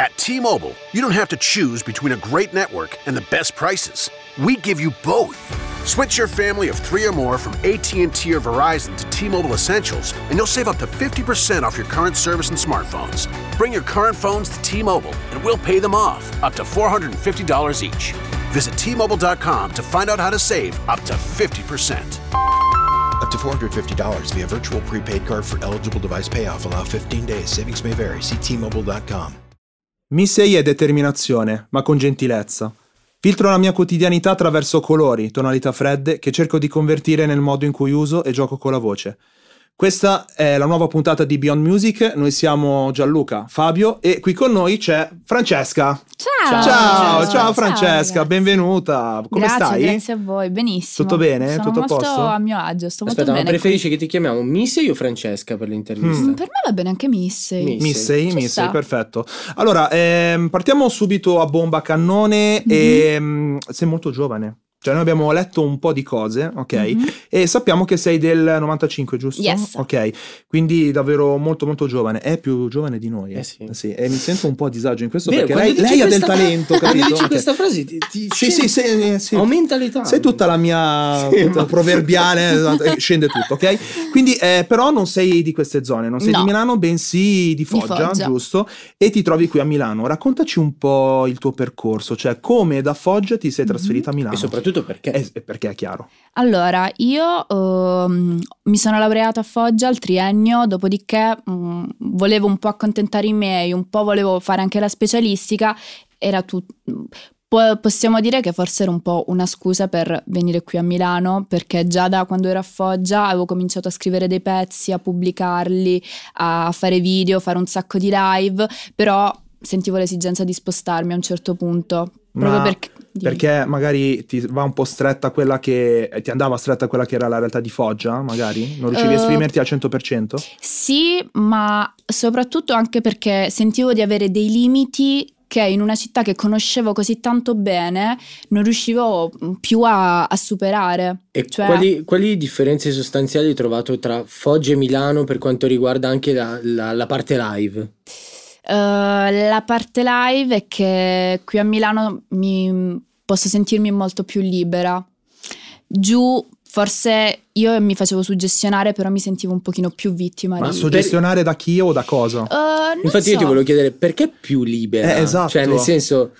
At T-Mobile, you don't have to choose between a great network and the best prices. We give you both. Switch your family of 3 or more from AT&T or Verizon to T-Mobile Essentials, and you'll save up to 50% off your current service and smartphones. Bring your current phones to T-Mobile, and we'll pay them off, up to $450 each. Visit T-Mobile.com to find out how to save up to 50%. Up to $450 via virtual prepaid card for eligible device payoff. Allow 15 days. Savings may vary. See T-Mobile.com. Missei è determinazione, ma con gentilezza. Filtro la mia quotidianità attraverso colori, tonalità fredde che cerco di convertire nel modo in cui uso e gioco con la voce. Questa è la nuova puntata di Beyond Music. Noi siamo Gianluca, Fabio e qui con noi c'è Francesca. Ciao. Ciao, ciao, Ciao, Francesca, ragazzi. benvenuta. Come grazie, stai? Grazie a voi, benissimo. Tutto bene? Sono Tutto a molto posto? a mio agio, sto Aspetta, molto ma bene. preferisci che ti chiamiamo Missy o Francesca per l'intervista? Mm. Per me va bene anche Missy. Miss. Missei, Ci Missei, sta. perfetto. Allora, ehm, partiamo subito a bomba cannone. Mhm. ehm, sei molto giovane. Cioè, noi abbiamo letto un po' di cose, ok? Mhm. E sappiamo che sei del 95, giusto? Yes. Ok, quindi davvero molto molto giovane. È più giovane di noi. Eh sì. E mi sento un po' a disagio in questo Vero, perché lei, lei ha del questa fra- talento, Quando capito? dici Ok. questa frase ti, ti Sì, sì, sì, eh, sì. aumenta l'età. Sei tutta la mia tutta proverbiale, esatto, eh, scende tutto, ok? Quindi, eh, però non sei di queste zone, non sei No. di Milano, bensì di Foggia, Foggia. giusto? E ti trovi qui a Milano. Raccontaci un po' il tuo percorso, cioè come da Foggia ti sei trasferita a Milano. E soprattutto perché? Eh, eh, perché è chiaro. Allora, io ehm, mi sono laureata a Foggia al triennio, dopodiché mm, volevo un po' accontentare i miei, un po' volevo fare anche la specialistica, era tutto... Possiamo dire che forse era un po' una scusa per venire qui a Milano, perché già da quando ero a Foggia avevo cominciato a scrivere dei pezzi, a pubblicarli, a fare video, fare un sacco di live, però sentivo l'esigenza di spostarmi a un certo punto. Proprio Ma perché... dimmi. Perché magari ti va un po' stretta quella che ti andava stretta quella che era la realtà di Foggia, magari? Non riuscivi a Eh, esprimerti al 100%? Sì, ma soprattutto anche perché sentivo di avere dei limiti che in una città che conoscevo così tanto bene non riuscivo più a, a superare. E Cioè- quali, quali differenze sostanziali hai trovato tra Foggia e Milano per quanto riguarda anche la, la- la parte live? Eh, la parte live è che qui a Milano mi, posso sentirmi molto più libera. Giù forse io mi facevo suggestionare, però mi sentivo un pochino più vittima. Ma di- suggestionare da chi o da cosa? Non Infatti io ti so. volevo chiedere perché più libera? Eh, esatto. Cioè nel senso...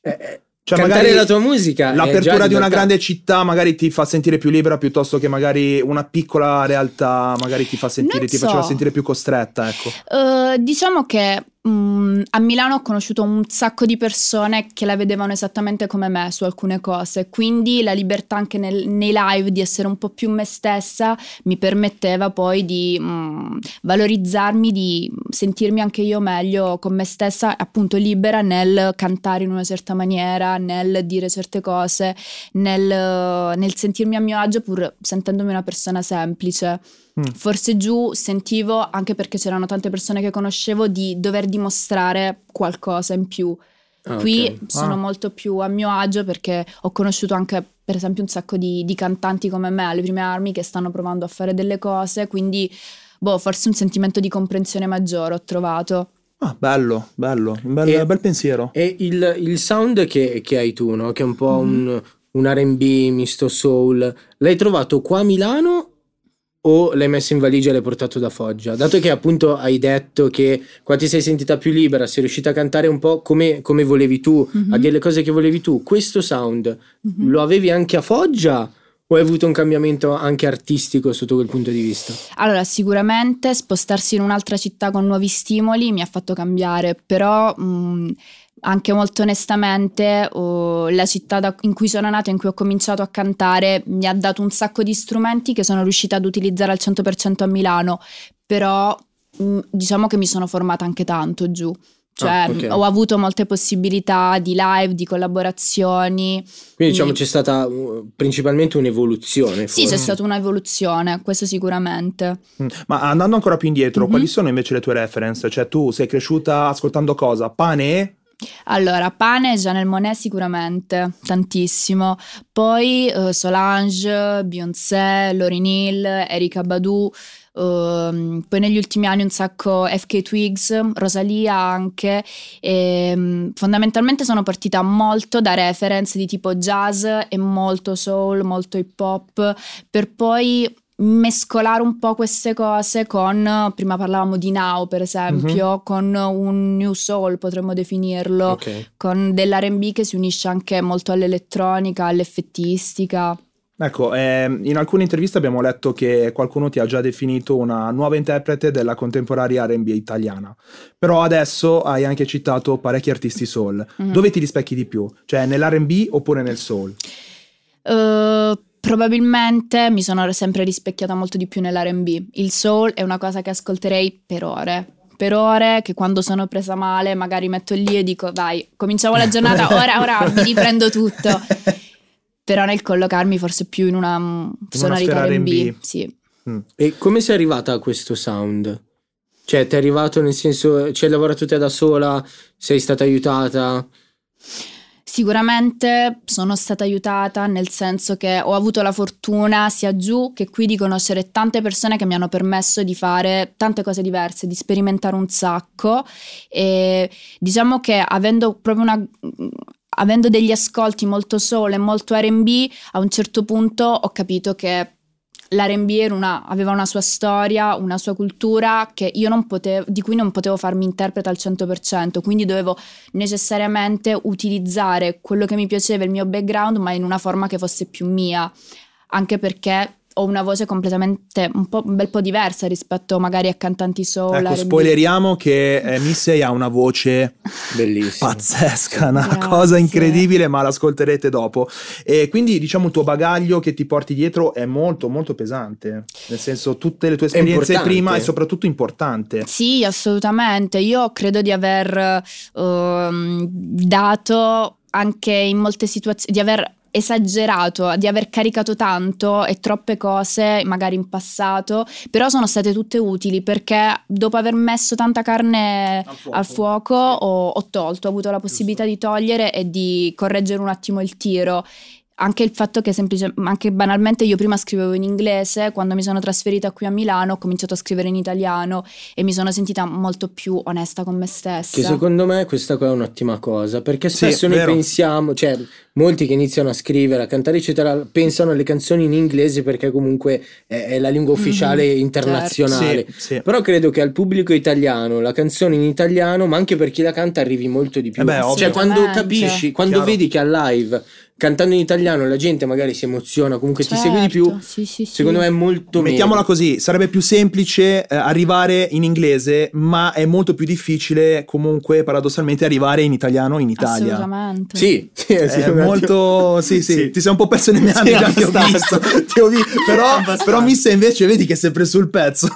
eh, eh, Cioè, cantare magari la tua musica L'apertura di una libertà. grande città magari ti fa sentire più libera piuttosto che magari una piccola realtà magari ti fa sentire, Non ti so. faceva sentire più costretta, ecco. Eh, diciamo che mm, a Milano ho conosciuto un sacco di persone che la vedevano esattamente come me su alcune cose, quindi la libertà anche nel- nei live di essere un po' più me stessa mi permetteva poi di mm, valorizzarmi, di sentirmi anche io meglio con me stessa, appunto libera nel cantare in una certa maniera, nel dire certe cose, nel, nel sentirmi a mio agio pur sentendomi una persona semplice. Mm. Forse giù sentivo, anche perché c'erano tante persone che conoscevo, di dover dimostrare qualcosa in più. Ah, Qui ok. sono Ah. molto più a mio agio perché ho conosciuto anche, per esempio, un sacco di, di cantanti come me alle prime armi che stanno provando a fare delle cose, quindi boh, forse un sentimento di comprensione maggiore ho trovato. Ah, bello, bello, un bel, E- bel pensiero. E il, il sound che, che hai tu, no? Che è un po' un, un RB misto soul, l'hai trovato qua a Milano o l'hai messo in valigia e l'hai portato da Foggia? Dato che appunto hai detto che qua ti sei sentita più libera, sei riuscita a cantare un po' come, come volevi tu, Mhm. a dire le cose che volevi tu, questo sound Mhm. lo avevi anche a Foggia o hai avuto un cambiamento anche artistico sotto quel punto di vista? Allora, sicuramente spostarsi in un'altra città con nuovi stimoli mi ha fatto cambiare, però mh, anche molto onestamente oh, la città da- in cui sono nata, in cui ho cominciato a cantare, mi ha dato un sacco di strumenti che sono riuscita ad utilizzare al 100% a Milano, però mh, diciamo che mi sono formata anche tanto giù. Cioè, Ah, ok. ho avuto molte possibilità di live, di collaborazioni. Quindi diciamo Mm. c'è stata uh, principalmente un'evoluzione. Sì, forse. c'è stata un'evoluzione, questo sicuramente. Mm. Ma andando ancora più indietro, Mhm. quali sono invece le tue reference? Cioè tu sei cresciuta ascoltando cosa? Pane? Allora, Pane e Janelle Monet sicuramente, tantissimo. Poi eh, Solange, Beyoncé, Lauryn Hill, Erika Badu. Ehm, poi negli ultimi anni un sacco FK Twigs, Rosalia anche. E, mm, fondamentalmente sono partita molto da reference di tipo jazz e molto soul, molto hip hop, per poi mescolare un po' queste cose con, prima parlavamo di Now per esempio, con un new soul potremmo definirlo, Ok. con dell'R&B che si unisce anche molto all'elettronica, all'effettistica. Ecco, ehm, in alcune interviste abbiamo letto che qualcuno ti ha già definito una nuova interprete della contemporanea R&B italiana, però adesso hai anche citato parecchi artisti soul. Mhm. Dove ti rispecchi di più? Cioè nell'R&B oppure nel soul? Eh, probabilmente mi sono sempre rispecchiata molto di più nell'R&B. Il soul è una cosa che ascolterei per ore. Per ore che quando sono presa male magari metto lì e dico dai, cominciamo la giornata, ora, ora mi riprendo tutto. Però nel collocarmi forse più in una mm, sonorità sfera R&B, R&B. sì. E come sei arrivata a questo sound? Cioè, ti è arrivato nel senso, ci hai lavorato te da sola? Sei stata aiutata? Sicuramente sono stata aiutata nel senso che ho avuto la fortuna sia giù che qui di conoscere tante persone che mi hanno permesso di fare tante cose diverse, di sperimentare un sacco e diciamo che avendo proprio una avendo degli ascolti molto soul e molto R&B, a un certo punto ho capito che l'R&B una- aveva una sua storia, una sua cultura potevo, di cui non potevo farmi interprete al 100%, quindi dovevo necessariamente utilizzare quello che mi piaceva, il mio background, ma in una forma che fosse più mia, anche perché ho una voce completamente un, po', un bel po' diversa rispetto magari a cantanti soul. ecco, spoileriamo che eh, Missy ha una voce Bellissimo. pazzesca, una Grazie. cosa incredibile, ma l'ascolterete dopo. E quindi diciamo il tuo bagaglio che ti porti dietro è molto molto pesante, nel senso tutte le tue esperienze prima e soprattutto importante. Sì, assolutamente. Io credo di aver ehm, dato anche in molte situazioni, di aver esagerato, di aver caricato tanto e troppe cose magari in passato, però sono state tutte utili perché dopo aver messo tanta carne Al fuoco. al fuoco ho, ho tolto, ho avuto la possibilità di togliere e di correggere un attimo il tiro. Anche il fatto che semplicemente, anche banalmente io prima scrivevo in inglese, quando mi sono trasferita qui a Milano ho cominciato a scrivere in italiano e mi sono sentita molto più onesta con me stessa. Che secondo me questa qua è un'ottima cosa, perché Sì, spesso noi vero. pensiamo, cioè molti che iniziano a scrivere, a cantare eccetera, pensano alle canzoni in inglese perché comunque è, è la lingua ufficiale Mhm, internazionale. Sì, sì. Però credo che al pubblico italiano la canzone in italiano, ma anche per chi la canta, arrivi molto di più. Eh beh, ovvio. cioè, quando capisci, quando Chiaro. vedi che al live cantando in italiano la gente magari si emoziona, comunque ti segue di più, Certo, sì, sì, sì. secondo me è molto Mettiamola meglio. così, sarebbe più semplice eh, arrivare in inglese, ma è molto più difficile comunque paradossalmente arrivare in italiano in Italia. Assolutamente. Sì, sì, È sì, molto sì, sì, Sì. ti sei un po' perso nei miei Sì, anni già ti ho visto, ti ho vi- però, però Missa invece vedi che è sempre sul pezzo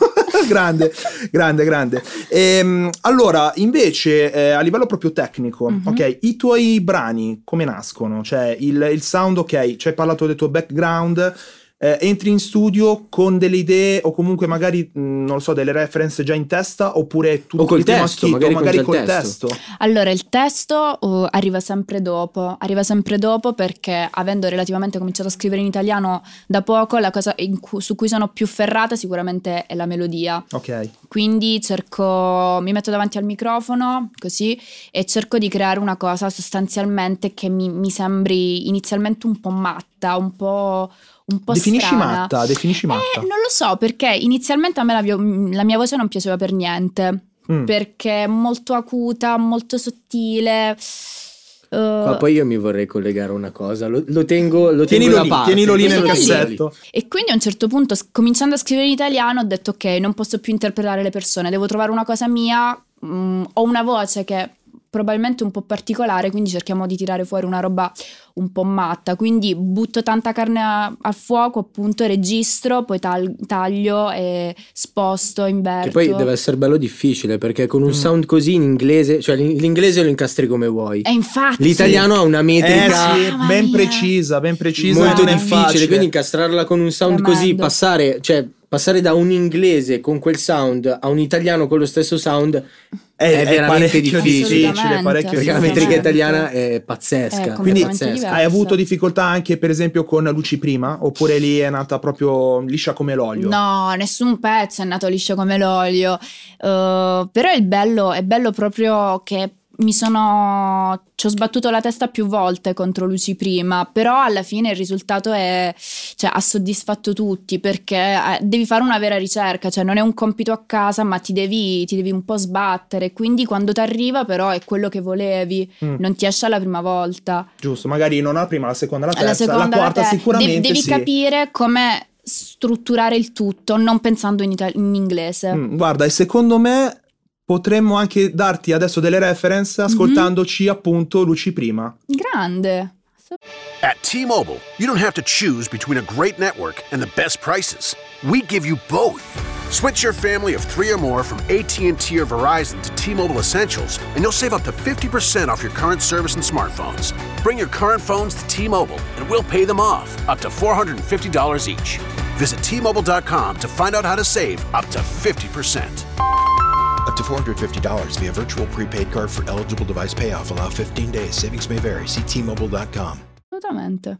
grande grande grande Ehm, allora invece eh, a livello proprio tecnico Mhm. ok i tuoi brani come nascono cioè il, il sound ok ci hai parlato del tuo background eh, entri in studio con delle idee o comunque magari mh, non lo so delle reference già in testa oppure tutto O col testo, scritto, magari magari col testo. testo Allora, il testo uh, arriva sempre dopo, arriva sempre dopo perché avendo relativamente cominciato a scrivere in italiano da poco, la cosa in cui- su cui sono più ferrata sicuramente è la melodia. ok Quindi cerco, mi metto davanti al microfono così e cerco di creare una cosa sostanzialmente che mi, mi sembri inizialmente un po' matta, un po', un po' definisci strana. matta definisci matta Eh, non lo so perché inizialmente a me la, mia- la mia voce non piaceva per niente. Mm. Perché è molto acuta, molto sottile. eh, Ma poi io mi vorrei collegare a una cosa, lo, lo tengo, lo tengo lì, parte. tienilo lì nel cassetto. E quindi a un certo punto, cominciando a scrivere in italiano, ho detto: Ok, non posso più interpretare le persone, devo trovare una cosa mia. mm, ho una voce che probabilmente un po' particolare, quindi cerchiamo di tirare fuori una roba un po' matta. Quindi butto tanta carne a- al fuoco, appunto, registro, poi tal- taglio e sposto, inverto. Che poi deve essere bello difficile perché con un Mm. sound così in inglese, cioè l'in- l'inglese lo incastri come vuoi. E infatti. L'italiano ha una Eh metrica sì, ben mia. precisa, ben precisa. molto difficile, facile. quindi incastrarla con un sound così, Tremendo. passare, cioè passare da un inglese con quel sound a un italiano con lo stesso sound È, È veramente parecchio difficile. parecchio perché la metrica italiana è pazzesca. È è Quindi pazzesca. Hai avuto difficoltà anche per esempio con Luci prima? Oppure lì è nata proprio liscia come l'olio? No, nessun pezzo è nato liscio come l'olio. Uh, però il bello, è bello proprio che mi sono. ci ho sbattuto la testa più volte contro Luci prima, però alla fine il risultato è. cioè, ha soddisfatto tutti perché eh, devi fare una vera ricerca, cioè non è un compito a casa, ma ti devi, ti devi un po' sbattere. Quindi quando ti arriva, però, è quello che volevi, Mm, non ti esce alla prima volta. Giusto, magari non la prima, la seconda, la terza, Alla seconda, la quarta te- sicuramente devi, devi sì. capire come strutturare il tutto, non pensando in, itali- in inglese. Mm, guarda, e secondo me potremmo anche darti adesso delle reference mhm. ascoltandoci appunto Luci prima. Grande. At T-Mobile, you don't have to choose between a great network and the best prices. We give you both. Switch your family of three or more from AT&T or Verizon to T-Mobile Essentials, and you'll save up to 50% off your current service and smartphones. Bring your current phones to T-Mobile, and we'll pay them off, up to $450 each. Visit T-Mobile.com to find out how to save up to 50%. Up to $450 via virtual prepaid card for eligible device payoff. Allow 15 days. Savings may vary. See T-Mobile.com. Assolutamente.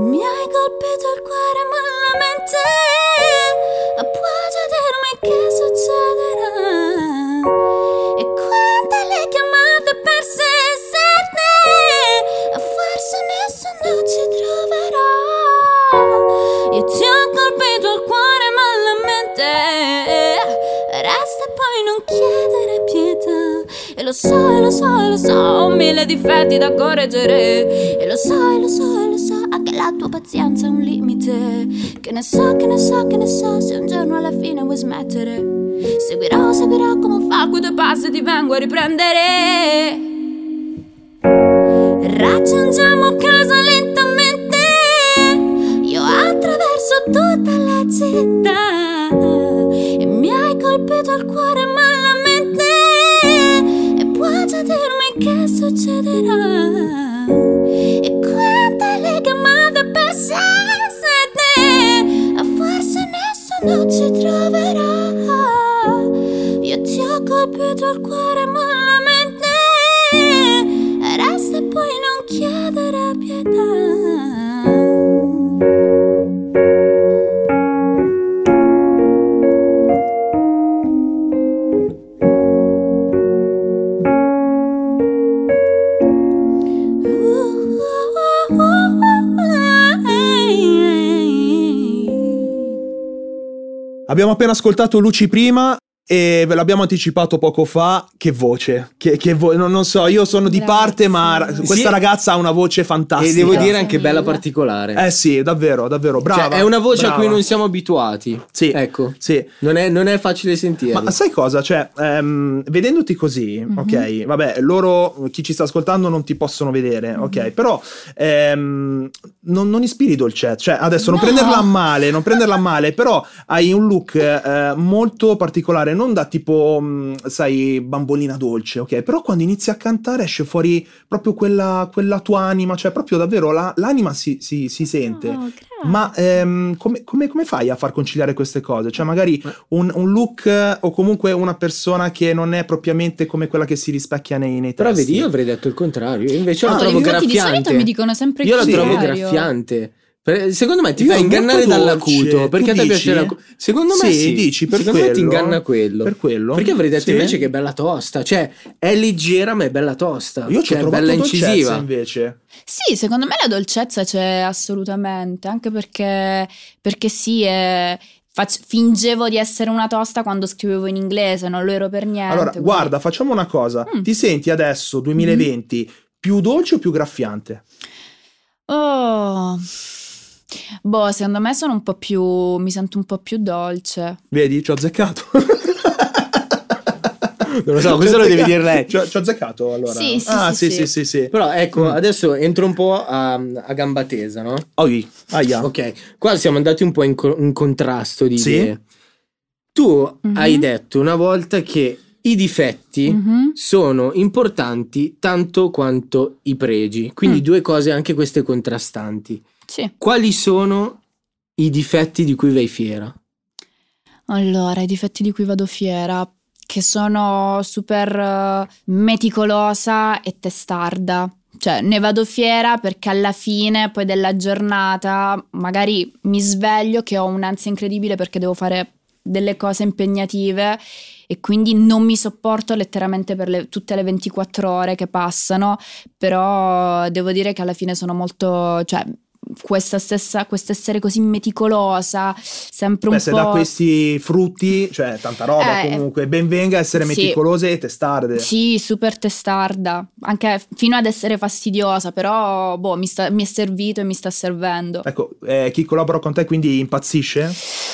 Mi hai colpito il cuore ma la mente Puoi già dirmi che succederà? E quante le chiamate perse sette Forse nessuno ci troverà Io ti ho colpito il cuore ma la mente Resta poi non chiedere pietà. E lo so, e lo so, e lo so Ho mille difetti da correggere. E lo so, e lo so ne so, che ne so, che ne so Se un giorno alla fine vuoi smettere Seguirò, seguirò come fa due passi e ti vengo a riprendere. Raggiungiamo casa lentamente Io attraverso tutta la città E mi hai colpito il cuore ma colpito il cuore ma la mente. Resta e poi non chiedere pietà Abbiamo appena ascoltato Luci prima e ve l'abbiamo anticipato poco fa. Che voce, che, che vo- non, non so, io sono di Grazie. parte, ma ra- questa Sì. ragazza ha una voce fantastica. E devo dire Grazie anche bella particolare. Eh sì, davvero, davvero, brava. Cioè, è una voce a cui brava. non siamo abituati. Sì, Ecco. sì. Non è, non è facile sentirlo. Ma sai cosa? Cioè, ehm, vedendoti così, Mhm. ok, vabbè, loro, chi ci sta ascoltando non ti possono vedere, Mhm. ok, però ehm, non, non ispiri dolcezza, cioè adesso non No. prenderla a male, non prenderla a male, però hai un look eh, molto particolare, non da tipo, mh, sai, bambolina dolce, ok? Però quando inizi a cantare esce fuori proprio quella, quella tua anima, cioè proprio davvero la- l'anima si, si- si sente. Oh. Ma ehm, come, come- come fai a far conciliare queste cose? Cioè, magari un, un look eh, o comunque una persona che non è propriamente come quella che si rispecchia nei, nei Però testi. vedi, io avrei detto il contrario. Io invece Ah, la trovo Infatti di graffiante. solito mi dicono sempre Io la trovo graffiante. Secondo me ti Io fa molto ingannare dolce, dall'acuto. Perché a te tu piace dici? la. Secondo me Sì, sì. dici per Secondo me ti quello? inganna quello. Per quello? Perché avrei detto Sì. invece che è bella tosta. Cioè, è leggera, ma è bella tosta. Io ci ho cioè, è trovato bella incisiva. invece. Sì, secondo me la dolcezza c'è assolutamente, anche perché, perché sì, è- fac- fingevo di essere una tosta quando scrivevo in inglese, non lo ero per niente. Allora, quindi- guarda, facciamo una cosa. Mm. Ti senti adesso, 2020, più dolce o più graffiante? Oh. Boh, secondo me sono un po' più. mi sento un po' più dolce. Vedi, ci ho azzeccato. Non lo so, questo lo devi dire lei. Ci ho, azzeccato allora. Sì, sì, ah, sì, sì, sì. sì. Però ecco, Mm. adesso entro un po' a, a gamba tesa, no? Oi, aia. Ok, qua siamo andati un po' in, co- in contrasto di Sì. idee. Tu Mhm. hai detto una volta che i difetti Mhm. sono importanti tanto quanto i pregi, quindi Mm. due cose anche queste contrastanti. Sì. Quali sono i difetti di cui vai fiera? Allora, i difetti di cui vado fiera, che sono super eh, meticolosa e testarda. Cioè, ne vado fiera perché alla fine poi della giornata magari mi sveglio che ho un'ansia incredibile perché devo fare delle cose impegnative e quindi non mi sopporto letteralmente per le- tutte le 24 ore che passano, però devo dire che alla fine sono molto, cioè questa stessa, quest'essere così meticolosa, sempre un Beh, se po'... da questi frutti, cioè tanta roba Eh, comunque, ben venga a essere sì. meticolose e testarde. Sì, super testarda, anche fino ad essere fastidiosa, però boh, mi, sta- mi è servito e mi sta servendo. Ecco, eh, chi collabora con te quindi impazzisce?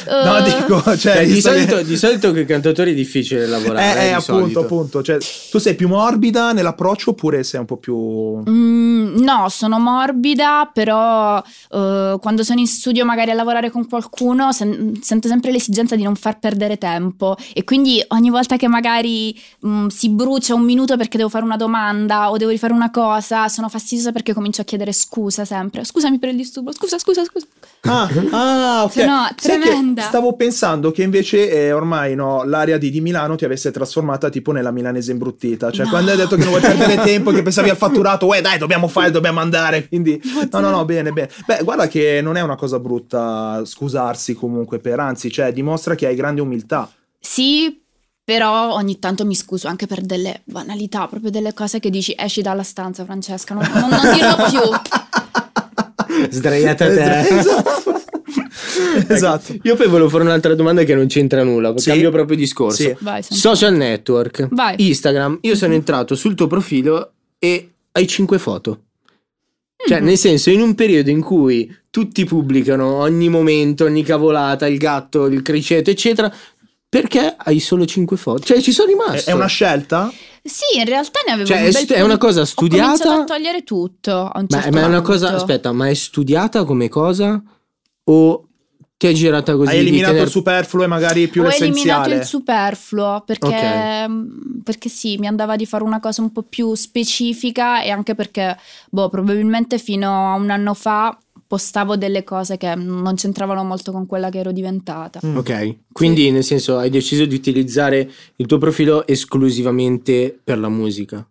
No, Eh, dico, cioè, Cioè, di, che- solito, di solito con i cantatori è difficile lavorare. Eh, eh, di appunto, solito. appunto. Cioè, tu sei più morbida nell'approccio oppure sei un po' più... Mm, no, sono morbida, però eh, quando sono in studio magari a lavorare con qualcuno sen- sento sempre l'esigenza di non far perdere tempo e quindi ogni volta che magari mm, si brucia un minuto perché devo fare una domanda o devo rifare una cosa, sono fastidiosa perché comincio a chiedere scusa sempre. Scusami per il disturbo, scusa, scusa, scusa. Ah, ah, ok. Che tremenda. Stavo pensando che invece eh, ormai no, l'area di, di Milano ti avesse trasformata tipo nella milanese imbruttita. Cioè, No. quando hai detto che non vuoi perdere tempo, che pensavi al fatturato, uè, dai, dobbiamo fare, dobbiamo andare. Quindi, no, no, no, bene, bene. Beh, guarda che non è una cosa brutta scusarsi comunque per, anzi, cioè, dimostra che hai grande umiltà. Sì, però ogni tanto mi scuso anche per delle banalità, proprio delle cose che dici esci dalla stanza Francesca, non, non, non dirlo più. Sdraiata a te. Esatto. esatto. Io poi volevo fare un'altra domanda che non c'entra nulla, Sì. cambio proprio discorso. Sì. Vai, Social network, Vai. Instagram, io sono entrato sul tuo profilo e hai 5 foto. Cioè, Mhm. nel senso, in un periodo in cui tutti pubblicano ogni momento, ogni cavolata, il gatto, il criceto, eccetera, perché hai solo 5 foto? Cioè, ci sono rimasto. è una scelta? Sì, in realtà ne avevo Cioè, un è stu- è una cosa Ho studiata? cominciato a togliere tutto a un Ma, certo ma è una punto. cosa, aspetta, ma è studiata come cosa? O ti è girata così? hai eliminato tener- il superfluo e magari più Ho eliminato l'essenziale. il superfluo perché, Ok. mm, perché sì, mi andava di fare una cosa un po' più specifica e anche perché, boh, probabilmente fino a un anno fa postavo delle cose che non c'entravano molto con quella che ero diventata. Mm. Ok, quindi nel senso hai deciso di utilizzare il tuo profilo esclusivamente per la musica.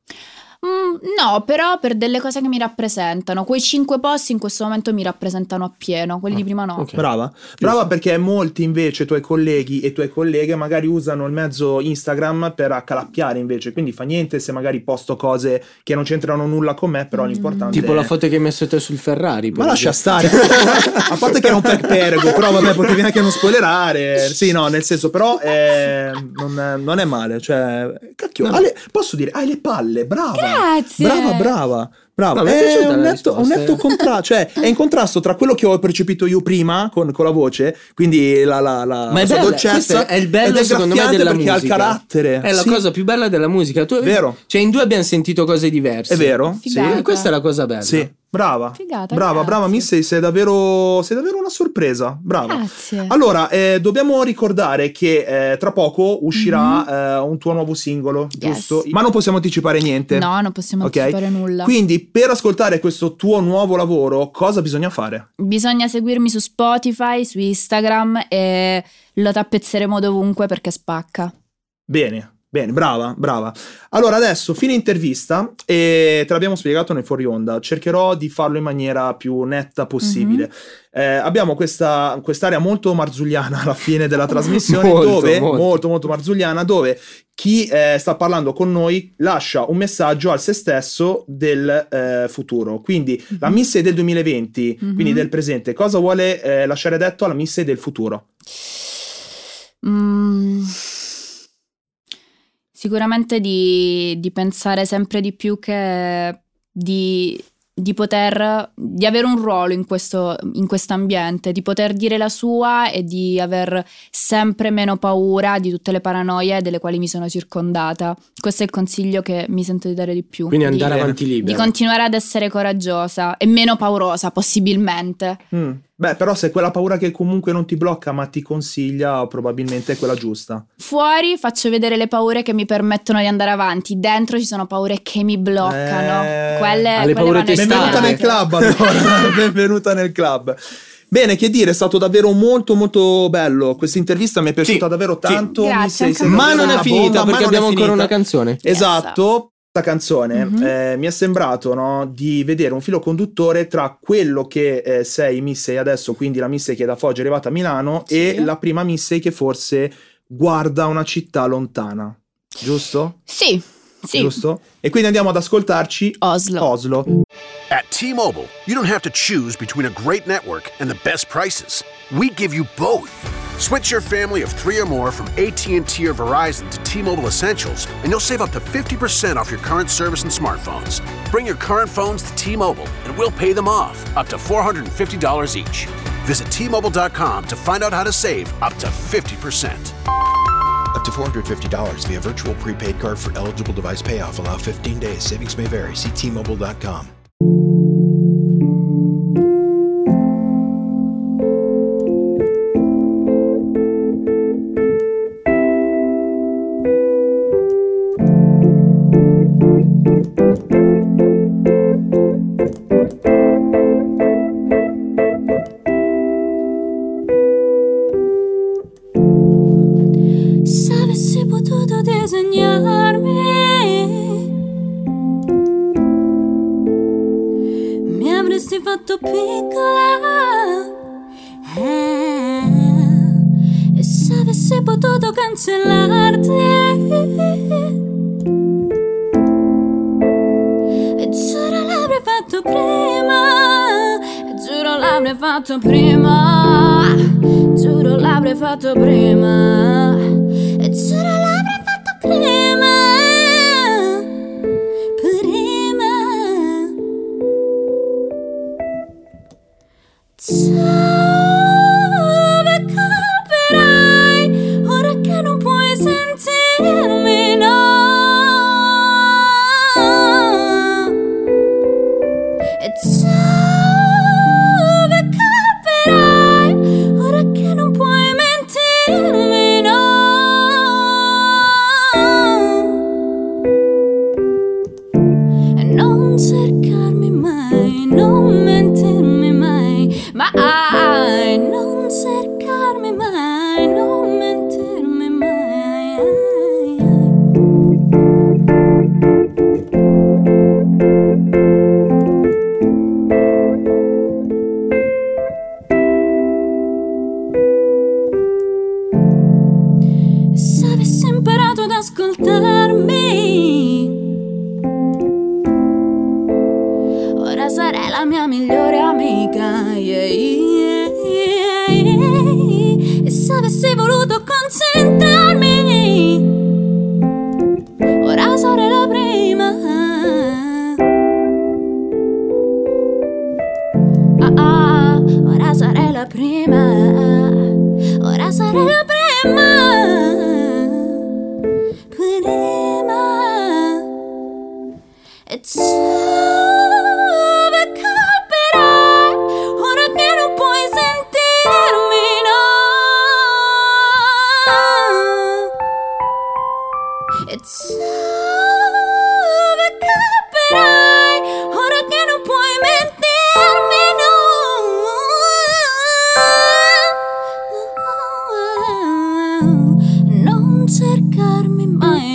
No, però per delle cose che mi rappresentano. Quei cinque post in questo momento mi rappresentano appieno, quelli di prima no. ok. Brava, brava perché molti invece tuoi colleghi e tue colleghe magari usano il mezzo Instagram per accalappiare invece, quindi fa niente se magari posto cose che non c'entrano nulla con me, però Mm. l'importante Tipo è... la foto che hai messo te sul Ferrari. Ma lascia stare, a parte che era un pack perego, però vabbè potevi anche non spoilerare, sì no, nel senso però eh, non, non è male, cioè, cacchio, No. le- posso dire, hai le palle, brava, Grazie. Brava, brava. Brava, No, è un netto, un netto contrasto, cioè è in contrasto tra quello che ho percepito io prima con, con la voce, quindi la, la, la, Ma è la sua bello, dolcezza, questo è il bello secondo me della perché musica. ha il carattere. È la Sì, cosa più bella della musica. Tu, Vero. Cioè in due abbiamo sentito cose diverse. È vero? Figata. E questa è la cosa bella. Sì. Brava. Figata, brava, grazie. brava Missy, sei davvero, sei davvero una sorpresa. Brava. Grazie. Allora, eh, dobbiamo ricordare che eh, tra poco uscirà eh, un tuo nuovo singolo. Yes. giusto? Ma non possiamo anticipare niente. No, non possiamo Ok? anticipare nulla. Quindi, per ascoltare questo tuo nuovo lavoro, cosa bisogna fare? Bisogna seguirmi su Spotify, su Instagram e lo tappezzeremo dovunque perché spacca. Bene, bene, brava, brava. Allora, adesso, fine intervista, e te l'abbiamo spiegato nel fuori onda, cercherò di farlo in maniera più netta possibile. Eh, abbiamo questa quest'area molto marzulliana alla fine della trasmissione, Molto, dove, molto. molto, molto marzulliana, dove chi eh, sta parlando con noi lascia un messaggio al se stesso del eh, futuro. Quindi la Missy del 2020, Mhm. quindi del presente, cosa vuole eh, lasciare detto alla Missy del futuro? Mm, sicuramente di, di pensare sempre di più che di, di poter di avere un ruolo in questo in ambiente, di poter dire la sua e di aver sempre meno paura di tutte le paranoie delle quali mi sono circondata. Questo è il consiglio che mi sento di dare di più. Quindi di- andare Bene. avanti di libero. continuare ad essere coraggiosa e meno paurosa, possibilmente. Mm. Beh, però se quella paura che comunque non ti blocca ma ti consiglia, probabilmente è quella giusta. Fuori faccio vedere le paure che mi permettono di andare avanti, dentro ci sono paure che mi bloccano. Eh, quelle, alle quelle paure. Benvenuta nel club allora, benvenuta nel club. Bene, che dire, è stato davvero molto molto bello. Questa intervista mi è piaciuta Sì, davvero sì. tanto. Grazie, mi sei- sei. Ma non è finita bomba, perché abbiamo ancora finita. una canzone. Esatto. Questa canzone Mhm. eh, mi è sembrato no, di vedere un filo conduttore tra quello che eh, sei Missei adesso, quindi la Missei che da Foggia è arrivata a Milano, Sì. e la prima Missei che forse guarda una città lontana. Giusto? Sì, sì. Giusto? E quindi andiamo ad ascoltarci Oslo. Oslo. At T-Mobile, you don't have to choose between a great network and the best prices. We give you both. Switch your family of three or more from AT&T or Verizon to T-Mobile Essentials, and you'll save up to 50% off your current service and smartphones. Bring your current phones to T-Mobile, and we'll pay them off, up to $450 each. Visit T-Mobile.com to find out how to save up to 50%. Up to $450 via virtual prepaid card for eligible device payoff. Allow 15 days. Savings may vary. See T-Mobile.com. disegnarmi, mi avresti fatto piccola. Eh, e se avessi potuto cancellarti, e giuro l'avrei fatto prima, e giuro l'avrei fatto prima, giuro l'avrei fatto prima, yeah. E se avessi voluto concentrarmi, non cercarmi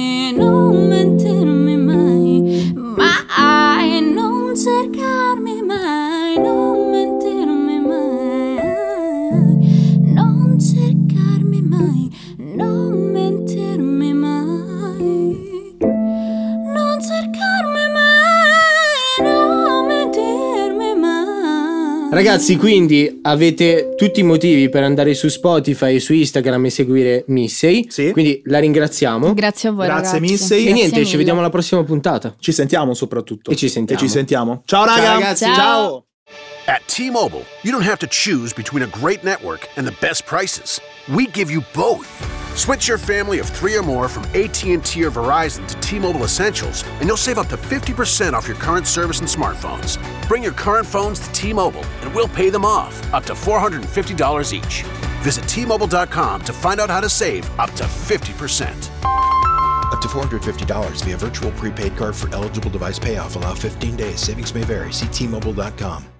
Ragazzi, quindi avete tutti i motivi per andare su Spotify e su Instagram e seguire Missei. Sì. Quindi la ringraziamo. Grazie a voi Grazie, ragazzi. Missy. E E Grazie niente, ci mille. vediamo alla prossima puntata. Ci sentiamo soprattutto. E ci sentiamo. E ci sentiamo. Ciao, raga. Ciao, ragazzi. Ciao. At T Mobile, you don't have to choose between a great network and the best prices. We give you both. Switch your family of three or more from AT&T or Verizon to T-Mobile Essentials, and you'll save up to 50% off your current service and smartphones. Bring your current phones to T-Mobile, and we'll pay them off, up to $450 each. Visit T-Mobile.com to find out how to save up to 50%. Up to $450 via virtual prepaid card for eligible device payoff. Allow 15 days. Savings may vary. See T-Mobile.com.